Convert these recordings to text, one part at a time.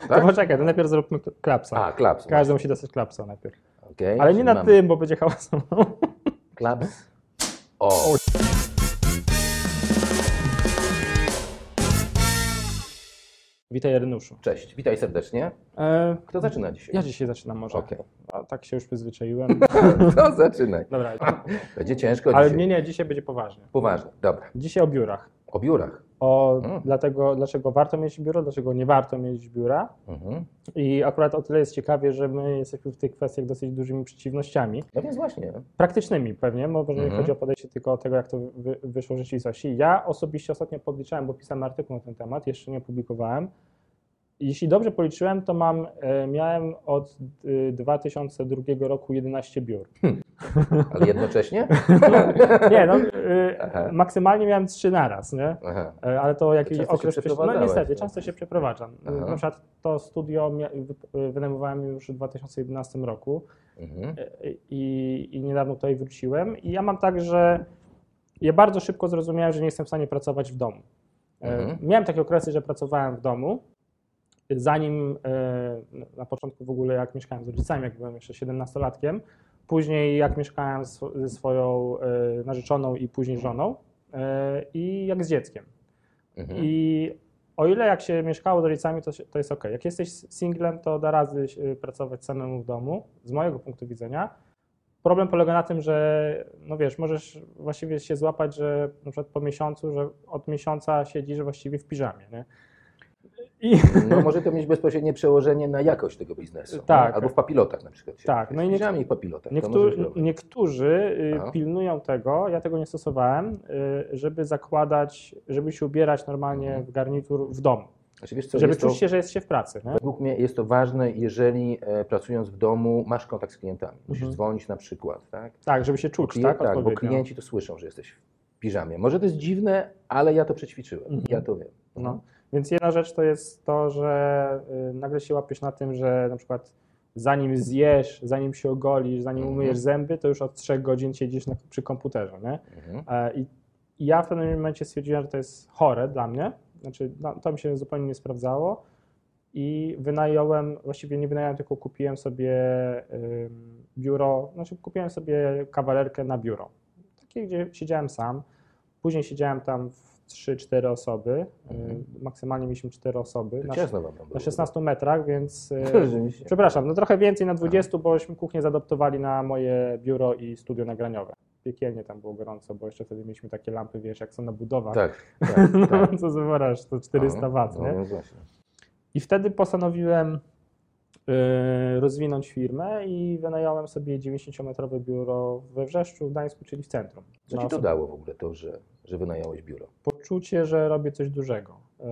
To Tak? poczekaj, to najpierw zróbmy kl- klapsa. A, klaps. Każdy musi dostać klapsa najpierw. Okej, Ale nie na mamy tym, bo będzie hałasował. Klaps. O, Witaj Renuszu. cześć, witaj serdecznie. E, Kto zaczyna dzisiaj? ja dzisiaj zaczynam może. Okej. A, tak się już przyzwyczaiłem. To zaczynaj. Dobra, Będzie ciężko ale dzisiaj. nie, nie, dzisiaj będzie poważnie. Poważnie, dobra. Dzisiaj o biurach. O biurach. O Mm. dlatego, dlaczego warto mieć biuro, dlaczego nie warto mieć biura. Mhm. I akurat o tyle jest ciekawie, że my jesteśmy w tych kwestiach dosyć dużymi przeciwnościami. No więc właśnie. Praktycznymi pewnie, bo może nie Mhm. chodzi o podejście tylko o tego, jak to wy, wyszło w rzeczywistości. Ja osobiście ostatnio podliczałem, bo pisałem artykuł na ten temat, jeszcze nie opublikowałem. Jeśli dobrze policzyłem, to mam, e, miałem od y, 2002 roku 11 biur. Ale jednocześnie? Nie, no, y, Aha. maksymalnie miałem 3 naraz, nie? Aha. E, Ale to jakiś się okres. wcześniej- No niestety, często się przeprowadzam. Aha. Na przykład to studio wynajmowałem już w 2011 roku Mhm. e, i, i niedawno tutaj wróciłem. I ja mam tak, że ja bardzo szybko zrozumiałem, że nie jestem w stanie pracować w domu. E, Mhm. Miałem takie okresy, że pracowałem w domu. Zanim e, na początku w ogóle, jak mieszkałem z rodzicami, jak byłem jeszcze 17-latkiem, później jak mieszkałem ze swoją e, narzeczoną i później żoną e, i jak z dzieckiem. Mhm. I o ile jak się mieszkało z rodzicami, to, to jest ok. Jak jesteś singlem, to da razy pracować samemu w domu, z mojego punktu widzenia. Problem polega na tym, że no wiesz, możesz właściwie się złapać, że na przykład po miesiącu, że od miesiąca siedzisz właściwie w piżamie, nie? I, No może to mieć bezpośrednie przełożenie na jakość tego biznesu. Tak. Albo w papilotach na przykład. Tak, no i nie nie- w papilotach. może Niektórzy, niektórzy y, Aha. pilnują tego, ja tego nie stosowałem, y, żeby zakładać, żeby się ubierać normalnie Mhm. w garnitur w domu, Znaczy, co, żeby czuć to, się, że jest się w pracy. Nie? Według mnie jest to ważne, jeżeli e, pracując w domu masz kontakt z klientami. Musisz Mhm. dzwonić na przykład. Tak? Tak, żeby się czuć, Klient- tak? tak bo klienci to słyszą, że jesteś w piżamie. Może to jest dziwne, ale ja to przećwiczyłem. Mhm. Ja to wiem. No. Więc jedna rzecz to jest to, że y, nagle się łapiesz na tym, że na przykład zanim zjesz, zanim się ogolisz, zanim Mhm. umyjesz zęby, to już od trzech godzin siedzisz na, przy komputerze. Nie? Mhm. E, I, I ja w pewnym momencie stwierdziłem, że to jest chore dla mnie. Znaczy, no, to mi się zupełnie nie sprawdzało. I wynająłem, właściwie nie wynająłem, tylko kupiłem sobie biuro, znaczy kupiłem sobie kawalerkę na biuro. Takie, gdzie siedziałem sam. Później siedziałem tam w 3-4 osoby. Mhm. Ym, maksymalnie mieliśmy 4 osoby. Na, na 16 metrach, więc. Rzeczywiście. Przepraszam, no trochę więcej na 20, bośmy kuchnię zadoptowali na moje biuro i studio nagraniowe. Piekielnie tam było gorąco, bo jeszcze wtedy mieliśmy takie lampy, wiesz, jak są na budowach. Tak, tak, No, tak. co zobacz, to 400 No, W, no, nie? właśnie. I wtedy postanowiłem rozwinąć firmę i wynająłem sobie 90-metrowe biuro we Wrzeszczu, w Gdańsku, czyli w centrum. Co ci to dało w ogóle to, że, że wynająłeś biuro? Poczucie, że robię coś dużego. Y,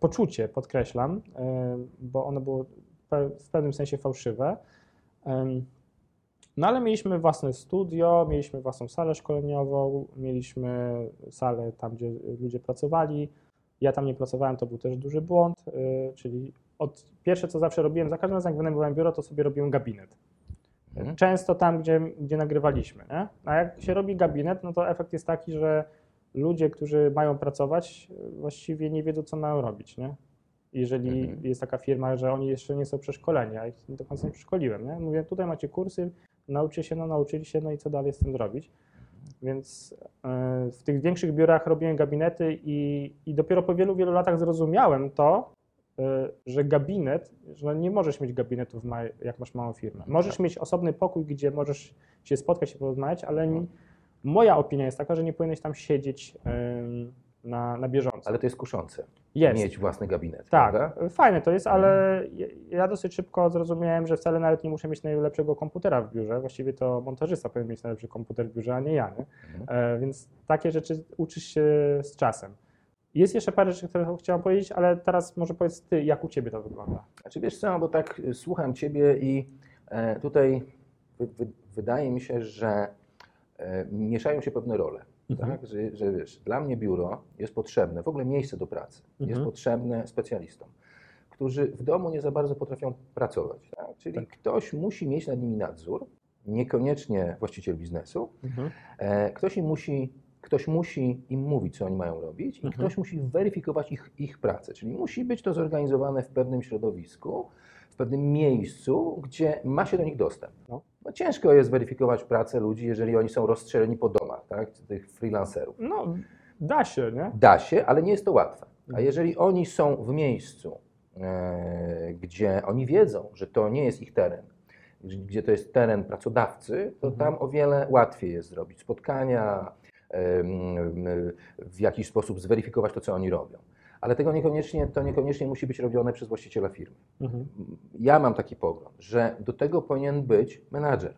poczucie, podkreślam, y, bo ono było w pewnym sensie fałszywe. No ale mieliśmy własne studio, mieliśmy własną salę szkoleniową, mieliśmy salę tam, gdzie ludzie pracowali. Ja tam nie pracowałem, to był też duży błąd, czyli od, pierwsze co zawsze robiłem, za każdym razem jak wynajmowałem biuro, to sobie robiłem gabinet. Mhm. Często tam, gdzie, gdzie nagrywaliśmy. Nie? A jak się robi gabinet, no to efekt jest taki, że ludzie, którzy mają pracować, właściwie nie wiedzą, co mają robić. Nie? Jeżeli Mhm. jest taka firma, że oni jeszcze nie są przeszkoleni, a ich nie do końca nie przeszkoliłem. Nie? Mówię, tutaj macie kursy, nauczcie się, no nauczyli się, no i co dalej z tym zrobić. Więc y, w tych większych biurach robiłem gabinety i, i dopiero po wielu, wielu latach zrozumiałem to, że gabinet, że no nie możesz mieć gabinetu, jak masz małą firmę. Możesz mieć osobny pokój, gdzie możesz się spotkać i porozmawiać, ale Mhm. mi, moja opinia jest taka, że nie powinieneś tam siedzieć na, na bieżąco. Ale to jest kuszące. jest. Mieć własny gabinet. Tak, Prawda? fajne to jest, ale ja- ja dosyć szybko zrozumiałem, że wcale nawet nie muszę mieć najlepszego komputera w biurze. Właściwie to montażysta powinien mieć najlepszy komputer w biurze, a nie ja. Nie? Mhm. E, więc takie rzeczy uczysz się z czasem. Jest jeszcze parę rzeczy, które chciałam powiedzieć, ale teraz może powiedz ty, jak u ciebie to wygląda. Znaczy wiesz co, bo tak y, słucham Ciebie i e, tutaj wy, wy, wydaje mi się, że e, mieszają się pewne role. Mhm. Tak? Że, że wiesz, dla mnie biuro jest potrzebne, w ogóle miejsce do pracy jest Mhm. potrzebne specjalistom, którzy w domu nie za bardzo potrafią pracować. Tak? Czyli Tak. ktoś musi mieć nad nimi nadzór, niekoniecznie właściciel biznesu, Mhm. E, Ktoś im musi Ktoś musi im mówić, co oni mają robić, i Mhm. ktoś musi weryfikować ich, ich pracę. Czyli musi być to zorganizowane w pewnym środowisku, w pewnym miejscu, gdzie ma się do nich dostęp. No. No, ciężko jest weryfikować pracę ludzi, jeżeli oni są rozstrzeleni po domach, tak? tych freelancerów. No, da się, nie? Da się, ale nie jest to łatwe. A Mhm. jeżeli oni są w miejscu, e, gdzie oni wiedzą, że to nie jest ich teren, gdzie- to jest teren pracodawcy, to Mhm. tam o wiele łatwiej jest zrobić spotkania, w jakiś sposób zweryfikować to, co oni robią. Ale tego niekoniecznie, to niekoniecznie musi być robione przez właściciela firmy. Mhm. Ja mam taki pogląd, że do tego powinien być menadżer,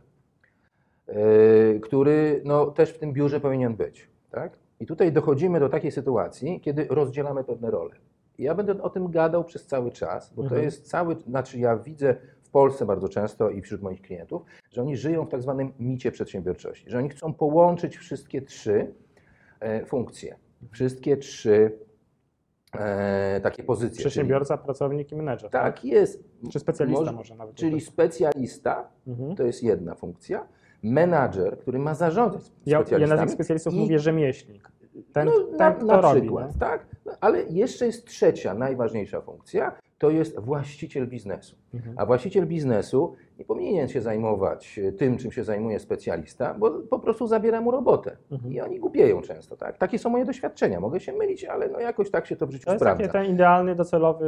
yy, który no, też w tym biurze powinien być. Tak? I tutaj dochodzimy do takiej sytuacji, kiedy rozdzielamy pewne role. I ja będę o tym gadał przez cały czas, bo to Mhm. jest cały, znaczy ja widzę Polsce bardzo często i wśród moich klientów, że oni żyją w tak zwanym micie przedsiębiorczości, że oni chcą połączyć wszystkie trzy e, funkcje, wszystkie trzy e, takie pozycje. Przedsiębiorca, pracownik i menedżer. Czyli, tak jest. Czy specjalista Może- może nawet. Czyli specjalista Mhm. to jest jedna funkcja, menadżer, który ma zarządzać Ja, ja na tych specjalistów i- mówię rzemieślnik. Ten, no, ten na, kto na robi. przykład, nie? tak? No, ale jeszcze jest trzecia, najważniejsza funkcja, to jest właściciel biznesu. Mhm. A właściciel biznesu nie powinien się zajmować e, tym, czym się zajmuje specjalista, bo po prostu zabiera mu robotę. Mhm. I oni głupieją często, tak? Takie są moje doświadczenia. Mogę się mylić, ale no jakoś tak się to w życiu To jest sprawdza. taki ten idealny, docelowy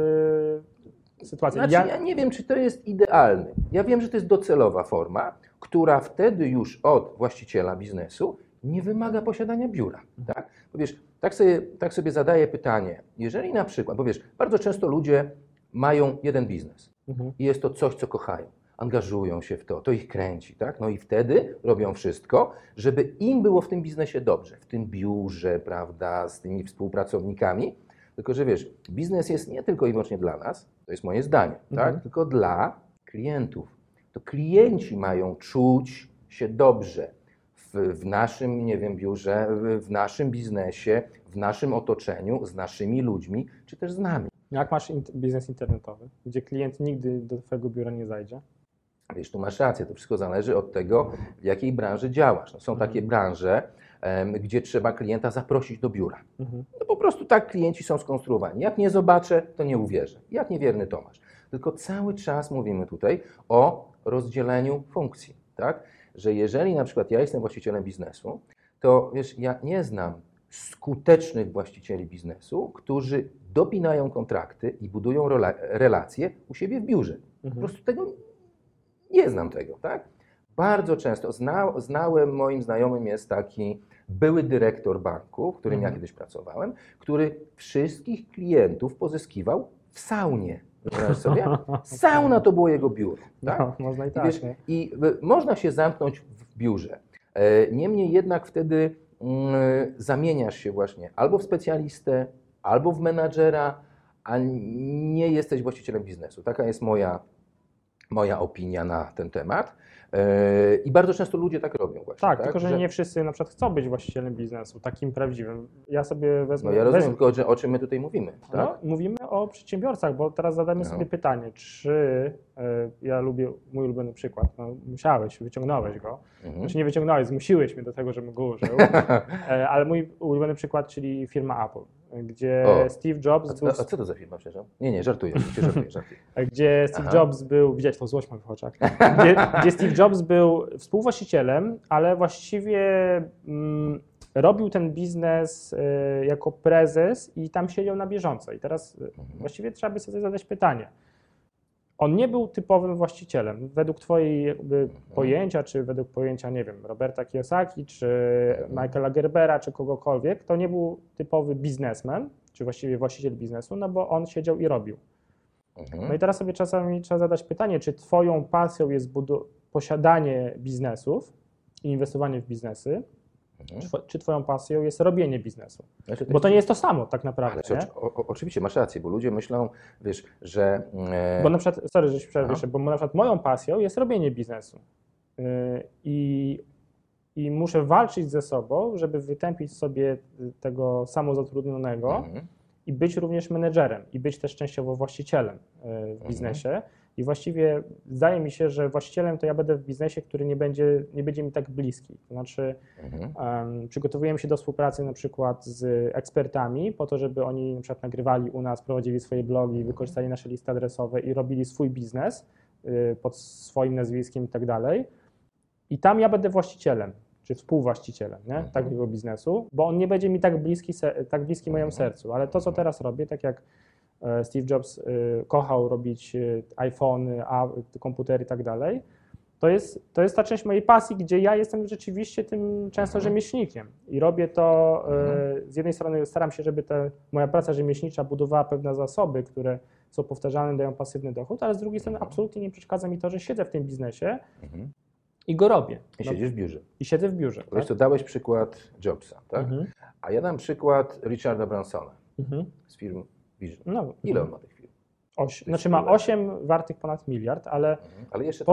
sytuacja. Znaczy, ja, ja nie wiem, czy to jest idealny. Ja wiem, że to jest docelowa forma, która wtedy już od właściciela biznesu nie wymaga posiadania biura. Tak? Bo wiesz, tak sobie, tak sobie zadaję pytanie, jeżeli na przykład, bo wiesz, bardzo często ludzie mają jeden biznes Mhm. i jest to coś, co kochają. Angażują się w to, to ich kręci, tak? No i wtedy robią wszystko, żeby im było w tym biznesie dobrze, w tym biurze, prawda, z tymi współpracownikami. Tylko, że wiesz, biznes jest nie tylko i wyłącznie dla nas, to jest moje zdanie, Mhm. tak? Tylko dla klientów. To klienci mają czuć się dobrze w, w naszym, nie wiem, biurze, w, w naszym biznesie, w naszym otoczeniu, z naszymi ludźmi, czy też z nami. Jak masz int- biznes internetowy, gdzie klient nigdy do Twojego biura nie zajdzie? Wiesz, tu masz rację, to wszystko zależy od tego, w jakiej branży działasz. No, są Mhm. takie branże, em, gdzie trzeba klienta zaprosić do biura. Mhm. No po prostu tak klienci są skonstruowani. Jak nie zobaczę, to nie uwierzę. Jak niewierny Tomasz. Tylko cały czas mówimy tutaj o rozdzieleniu funkcji, tak? Że jeżeli na przykład ja jestem właścicielem biznesu, to wiesz, ja nie znam skutecznych właścicieli biznesu, którzy dopinają kontrakty i budują relacje u siebie w biurze. Po Mhm. prostu tego nie znam tego, tak? Bardzo często zna, znałem, moim znajomym jest taki były dyrektor banku, w którym ja Mhm. kiedyś pracowałem, który wszystkich klientów pozyskiwał w saunie. Wyobraź sobie? Sauna to było jego biuro. Tak? No, można i I, tak. wiesz, nie? I można się zamknąć w biurze. E, Niemniej jednak wtedy zamieniasz się właśnie albo w specjalistę, albo w menadżera, a nie jesteś właścicielem biznesu. Taka jest moja, moja opinia na ten temat. E, I bardzo często ludzie tak robią właśnie. Tak, tylko że, nie wszyscy na przykład chcą być właścicielem biznesu, takim prawdziwym. Ja sobie wezmę. No ja rozumiem, wezmę- tylko że o czym my tutaj mówimy. Tak? No, mówimy o przedsiębiorcach, bo teraz zadamy No. sobie pytanie, czy e, ja lubię mój ulubiony przykład. No, musiałeś, wyciągnąłeś go. Mhm. Znaczy nie wyciągnąłeś, zmusiłeś mnie do tego, żebym go użył. E, ale mój ulubiony przykład, czyli firma Apple, gdzie O. Steve Jobs był, a, a co to za firma, przepraszam? Nie, nie, żartuję, żartuję, żartuję. gdzie Steve Aha. Jobs był, widać tą złość w oczach, gdzie, gdzie Steve Jobs był współwłaścicielem, ale właściwie mm, robił ten biznes e, jako prezes i tam siedział na bieżąco. I teraz e, Mhm. właściwie trzeba by sobie zadać pytanie. On nie był typowym właścicielem. Według Twojej Mhm. pojęcia, czy według pojęcia, nie wiem, Roberta Kiyosaki, czy Mhm. Michaela Gerbera, czy kogokolwiek, to nie był typowy biznesmen, czy właściwie właściciel biznesu, no bo on siedział i robił. Mhm. No i teraz sobie czasami trzeba zadać pytanie, czy Twoją pasją jest posiadanie biznesów i inwestowanie w biznesy, Mhm. czy, czy Twoją pasją jest robienie biznesu? Znaczy, Bo to nie jest to samo tak naprawdę, nie? o, o, oczywiście masz rację, bo ludzie myślą, wiesz, że. E, Bo na przykład, sorry, że się jeszcze, bo na przykład moją pasją jest robienie biznesu. Yy, I, I muszę walczyć ze sobą, żeby wytępić sobie tego samozatrudnionego mhm. i być również menedżerem i być też częściowo właścicielem yy, w Mhm. I właściwie zdaje mi się, że właścicielem to ja będę w biznesie, który nie będzie, nie będzie mi tak bliski. To znaczy, Mhm. um, przygotowujemy się do współpracy na przykład z ekspertami, po to, żeby oni na przykład nagrywali u nas, prowadzili swoje blogi, wykorzystali nasze listy adresowe i robili swój biznes y, pod swoim nazwiskiem i tak dalej. I tam ja będę właścicielem, czy współwłaścicielem nie? Mhm. takiego biznesu, bo on nie będzie mi tak bliski, tak bliski mojemu Mhm. sercu. Ale to, co teraz robię, tak jak Steve Jobs y, kochał robić y, iPhony, komputery i tak dalej, to jest, to jest ta część mojej pasji, gdzie ja jestem rzeczywiście tym często Mhm. rzemieślnikiem i robię to, Mhm. e, z jednej strony staram się, żeby ta moja praca rzemieślnicza budowała pewne zasoby, które są powtarzalne, dają pasywny dochód, ale z drugiej strony Mhm. absolutnie nie przeszkadza mi to, że siedzę w tym biznesie Mhm. i go robię. I No, siedzisz w biurze. I siedzę w biurze. Wiesz Tak? co, dałeś przykład Jobsa, tak? Mhm. A ja dam przykład Richarda Bransona z firm No, Ile on ma tych firm? Oś, znaczy ma 8 wartych ponad miliard, ale Mhm. Ale jeszcze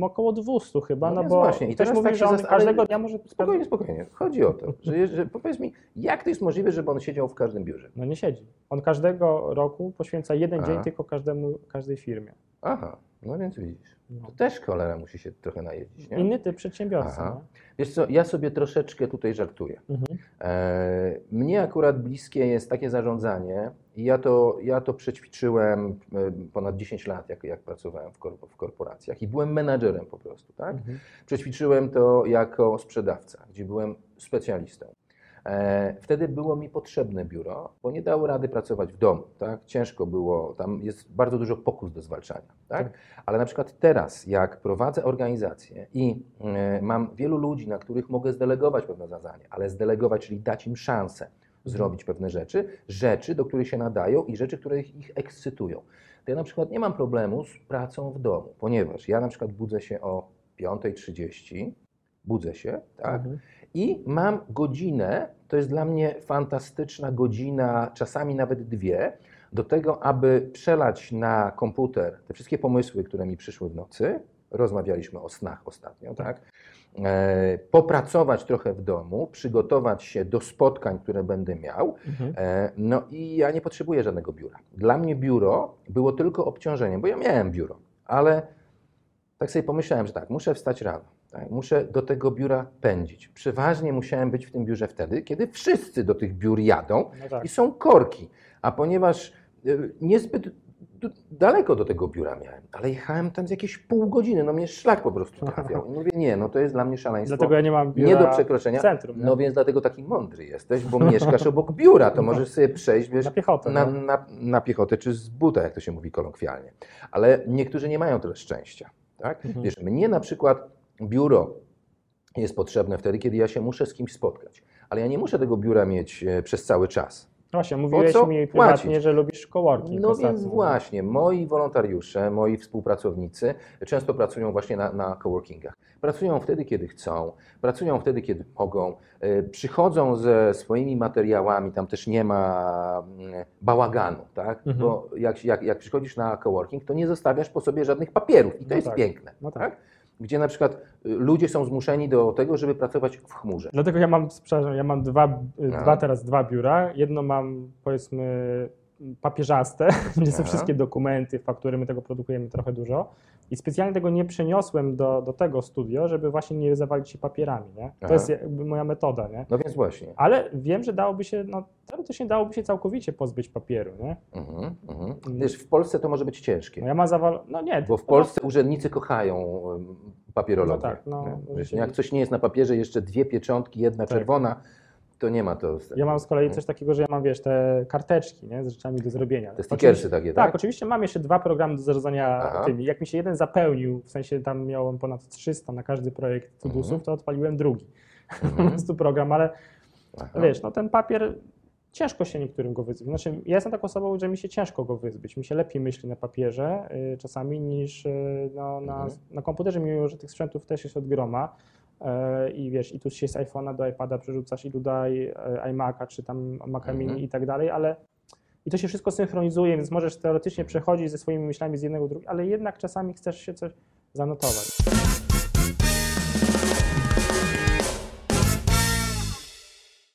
około 200 chyba, No no, bo właśnie, i teraz mówi, tak że on każdego ale- dnia może... Spokojnie, spokojnie. Chodzi o to, że, że powiedz mi, jak to jest możliwe, żeby on siedział w każdym biurze? No nie siedzi. On każdego roku poświęca jeden Aha. dzień tylko każdemu, każdej firmie. Aha, no więc widzisz. No. To też cholera musi się trochę najeździć, nie? Inny typ przedsiębiorcy. Aha. nie? Wiesz co, ja sobie troszeczkę tutaj żartuję. Mhm. E, mnie akurat bliskie jest takie zarządzanie i ja to, ja to przećwiczyłem e, ponad 10 lat, jak, jak pracowałem w, korpo, w korporacjach i byłem menadżerem po prostu, tak? Mhm. Przećwiczyłem to jako sprzedawca, gdzie byłem specjalistą. E, Wtedy było mi potrzebne biuro, bo nie dało rady pracować w domu. Tak? Ciężko było, tam jest bardzo dużo pokus do zwalczania. Tak? Tak. Ale na przykład teraz, jak prowadzę organizację i e, mam wielu ludzi, na których mogę zdelegować pewne zadanie, ale zdelegować, czyli dać im szansę zrobić pewne rzeczy, rzeczy, do których się nadają i rzeczy, które ich, ich ekscytują. To ja na przykład nie mam problemu z pracą w domu, ponieważ ja na przykład budzę się o 5.30, budzę się, tak? Mhm. I mam godzinę, to jest dla mnie fantastyczna godzina, czasami nawet dwie, do tego, aby przelać na komputer te wszystkie pomysły, które mi przyszły w nocy. Rozmawialiśmy o snach ostatnio, tak? E, popracować trochę w domu, przygotować się do spotkań, które będę miał. Mhm. E, no i ja nie potrzebuję żadnego biura. Dla mnie biuro było tylko obciążeniem, bo ja miałem biuro, ale tak sobie pomyślałem, że tak, muszę wstać rano. Muszę do tego biura pędzić. Przeważnie musiałem być w tym biurze wtedy, kiedy wszyscy do tych biur jadą No tak. i są korki. A ponieważ y, niezbyt daleko do tego biura miałem, ale jechałem tam z jakieś pół godziny, no mnie szlak po prostu trafiał. I mówię, nie, no to jest dla mnie szaleństwo. Dlatego ja nie mam biura nie do przekroczenia. centrum. No więc dlatego taki mądry jesteś, bo mieszkasz obok biura, to możesz sobie przejść, wiesz, na piechotę. na, no. na, na piechotę czy z buta, jak to się mówi kolokwialnie. Ale niektórzy nie mają tyle szczęścia. Tak? Mhm. Wiesz, mnie na przykład biuro jest potrzebne wtedy, kiedy ja się muszę z kimś spotkać. Ale ja nie muszę tego biura mieć e, przez cały czas. Właśnie, mówiłeś mi płacić? prywatnie, że lubisz coworking. No więc właśnie, moi wolontariusze, moi współpracownicy często pracują właśnie na, na coworkingach. Pracują wtedy, kiedy chcą, pracują wtedy, kiedy mogą, e, przychodzą ze swoimi materiałami, tam też nie ma mm, bałaganu, tak? Mhm. Bo jak, jak, jak przychodzisz na coworking, to nie zostawiasz po sobie żadnych papierów i to No jest tak. piękne, No tak. tak? Gdzie na przykład y, ludzie są zmuszeni do tego, żeby pracować w chmurze. Dlatego ja mam, przepraszam, ja mam dwa, y, No. dwa teraz dwa biura. Jedno mam powiedzmy papierzaste, gdzie są wszystkie dokumenty, faktury, my tego produkujemy trochę dużo. I specjalnie tego nie przeniosłem do, do tego studio, żeby właśnie nie zawalić się papierami, nie? To Aha. jest jakby moja metoda, nie? No więc właśnie. Ale wiem, że dałoby się, no teoretycznie dałoby się całkowicie pozbyć papieru, nie? Mhm, mhm. Mm. Wiesz, w Polsce to może być ciężkie. No ja mam zawal... No nie. Bo w Polsce urzędnicy kochają em, papierologię. No tak, no, nie? Wiesz, jak coś nie jest na papierze, jeszcze dwie pieczątki, jedna Tak. czerwona, to nie ma to. Ja mam z kolei coś takiego, że ja mam, wiesz, te karteczki, nie? Z rzeczami do zrobienia. Te stickersy takie, Tak, tak? oczywiście mam jeszcze dwa programy do zarządzania Aha. tymi. Jak mi się jeden zapełnił, w sensie tam miałem ponad 300 na każdy projekt Tudusów, Mhm. to odpaliłem drugi. Po Mhm. prostu program, ale Aha. wiesz, no ten papier ciężko się niektórym go wyzbyć. Znaczy, ja jestem taką osobą, że mi się ciężko go wyzbyć. Mi się lepiej myśli na papierze y, czasami niż y, no, na, Mhm. na komputerze, mimo że tych sprzętów też jest od groma. Y, I wiesz, i tu się z iPhone'a do iPada przerzucasz i tutaj y, iMac'a, czy tam Maca Mhm. Mini i tak dalej, ale i to się wszystko synchronizuje, więc możesz teoretycznie przechodzić ze swoimi myślami z jednego do drugiego, ale jednak czasami chcesz się coś zanotować.